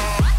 I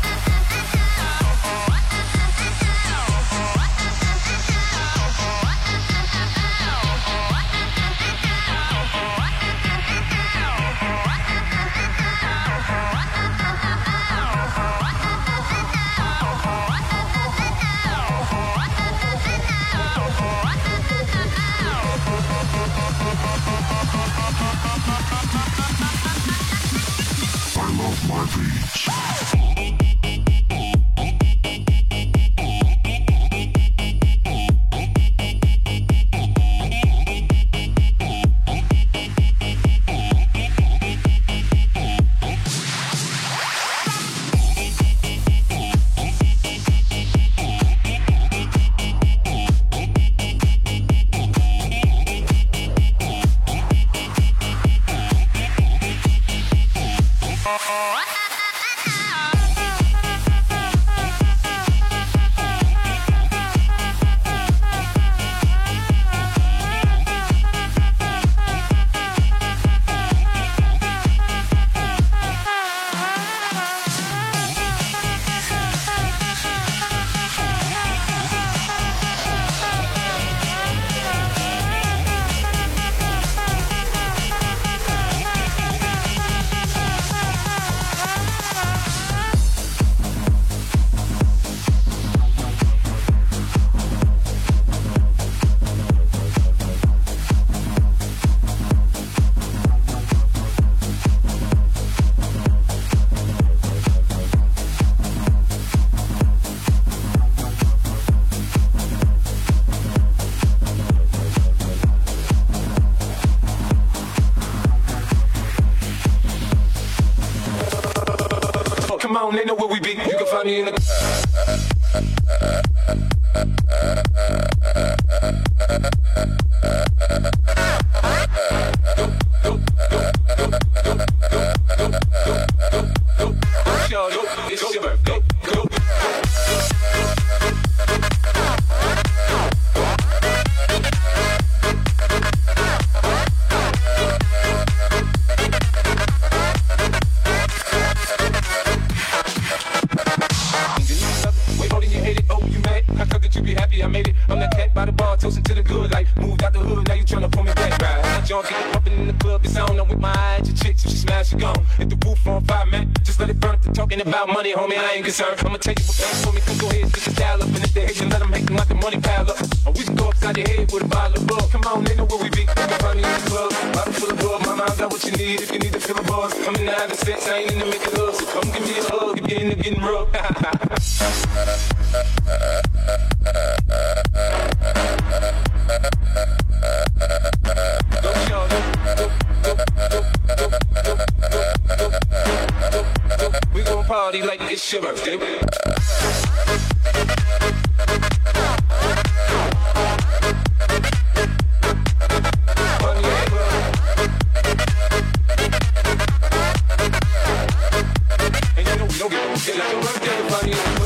que la muerte parió.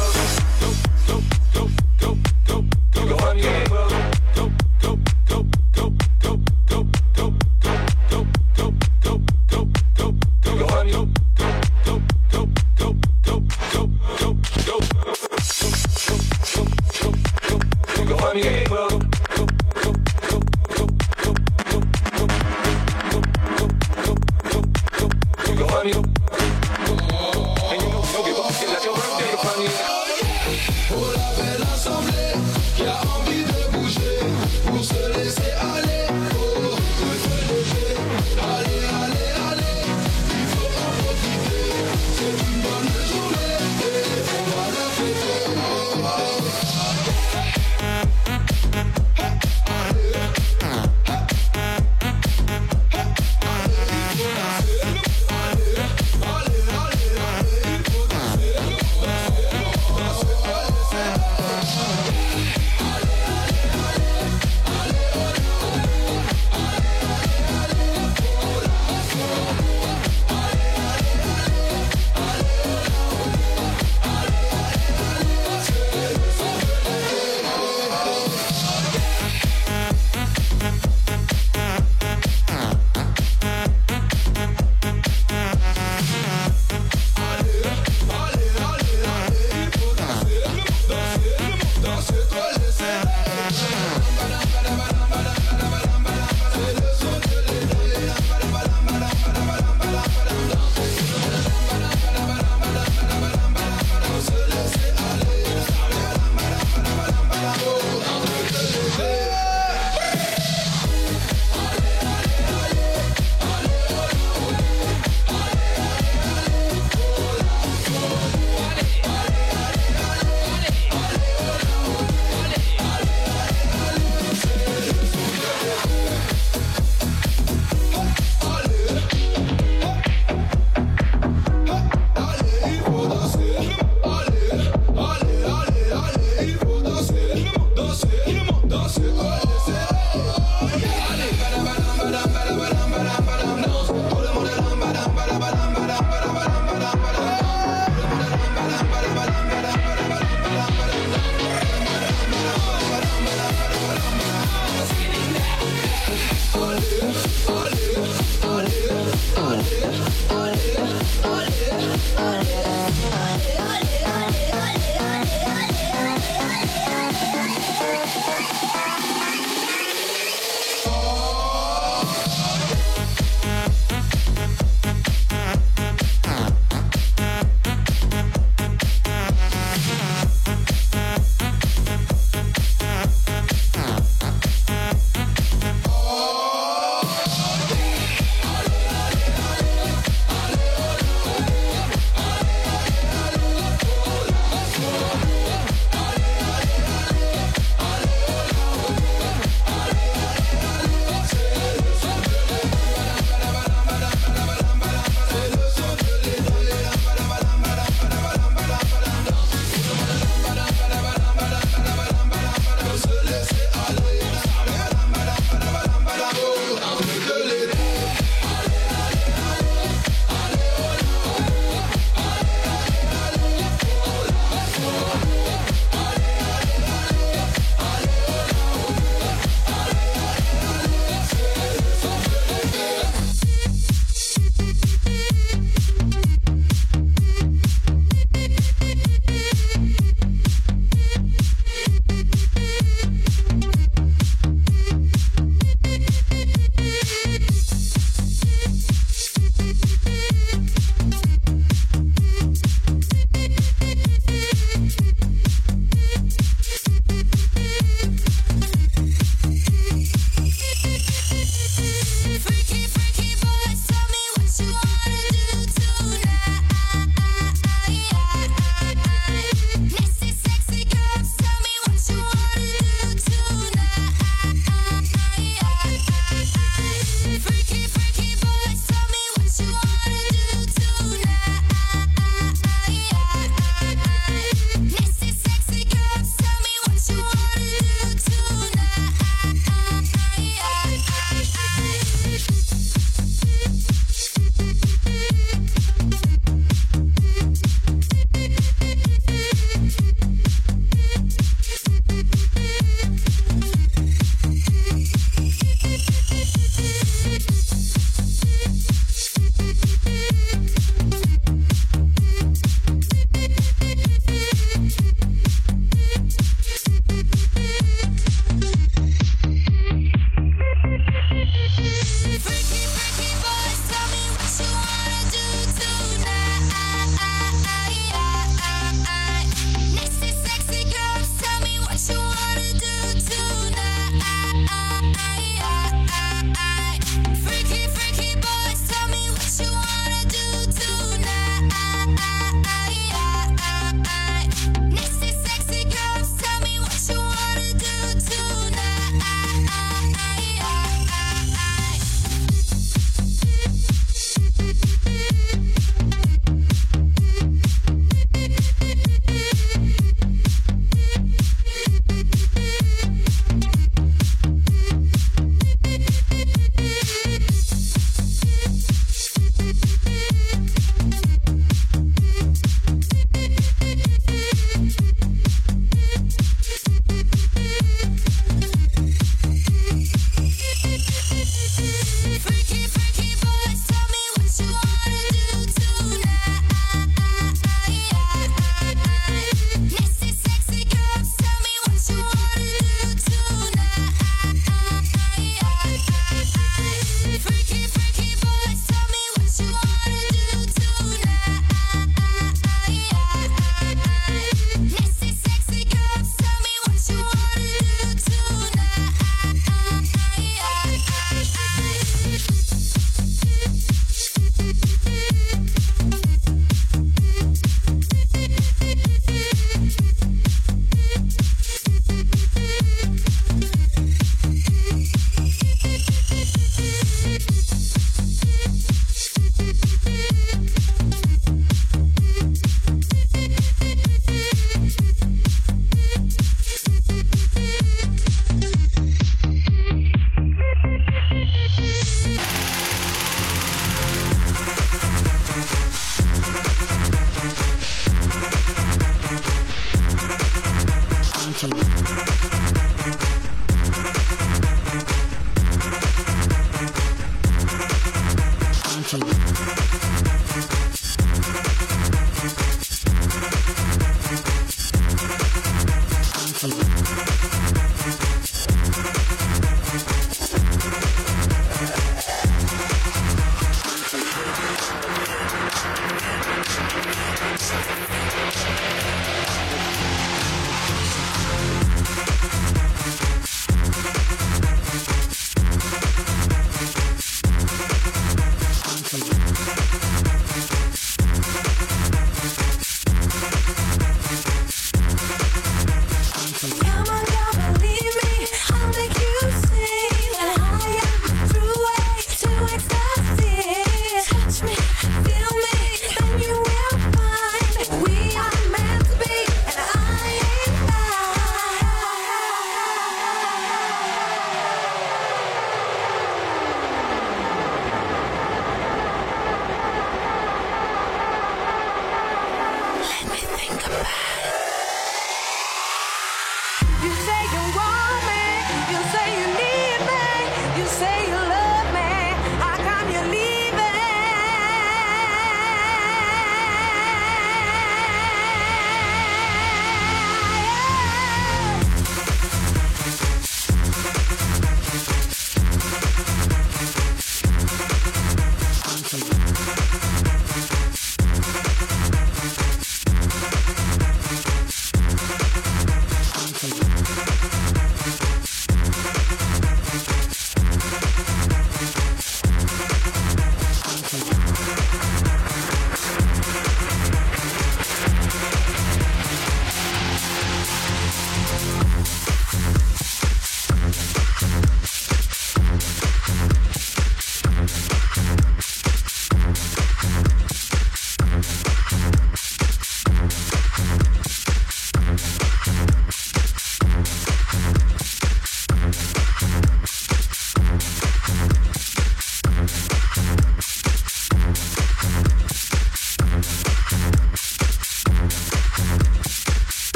Junkie.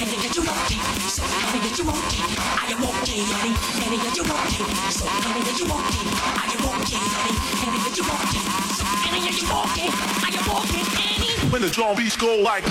And then you walking, so and then you walking. I am walking, and then you walking, so and then you walking. I am walking, and then you walking, so and then you walking. I am walking, Annie. When the drum beats go like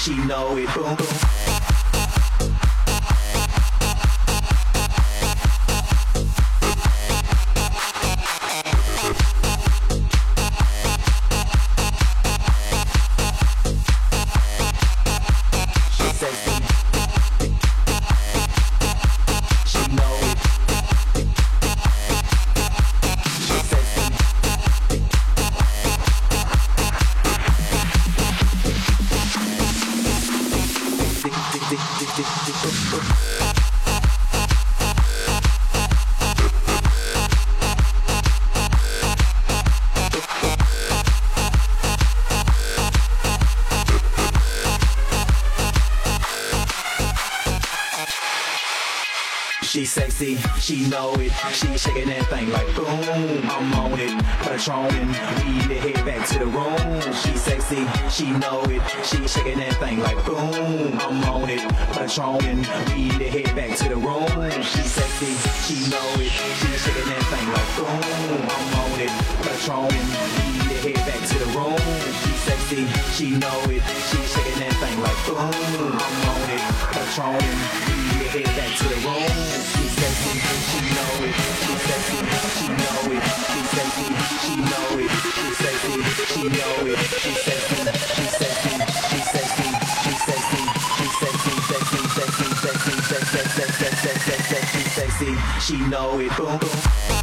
She know it. Boom, boom. Sexy, she know it. She shaking that thing like boom. I'm on it, Patron and we need to head back to the room. She sexy, she know it. She shaking that thing like boom. I'm on it, Patron and we need to head back to the room. She sexy, she know it. She shaking that thing like boom. I'm on it, Patron and we need to head back to the room. She sexy, she know it. She shaking that thing like boom. I'm on it, Patron and we need to head back to the room she know it. Boom, boom.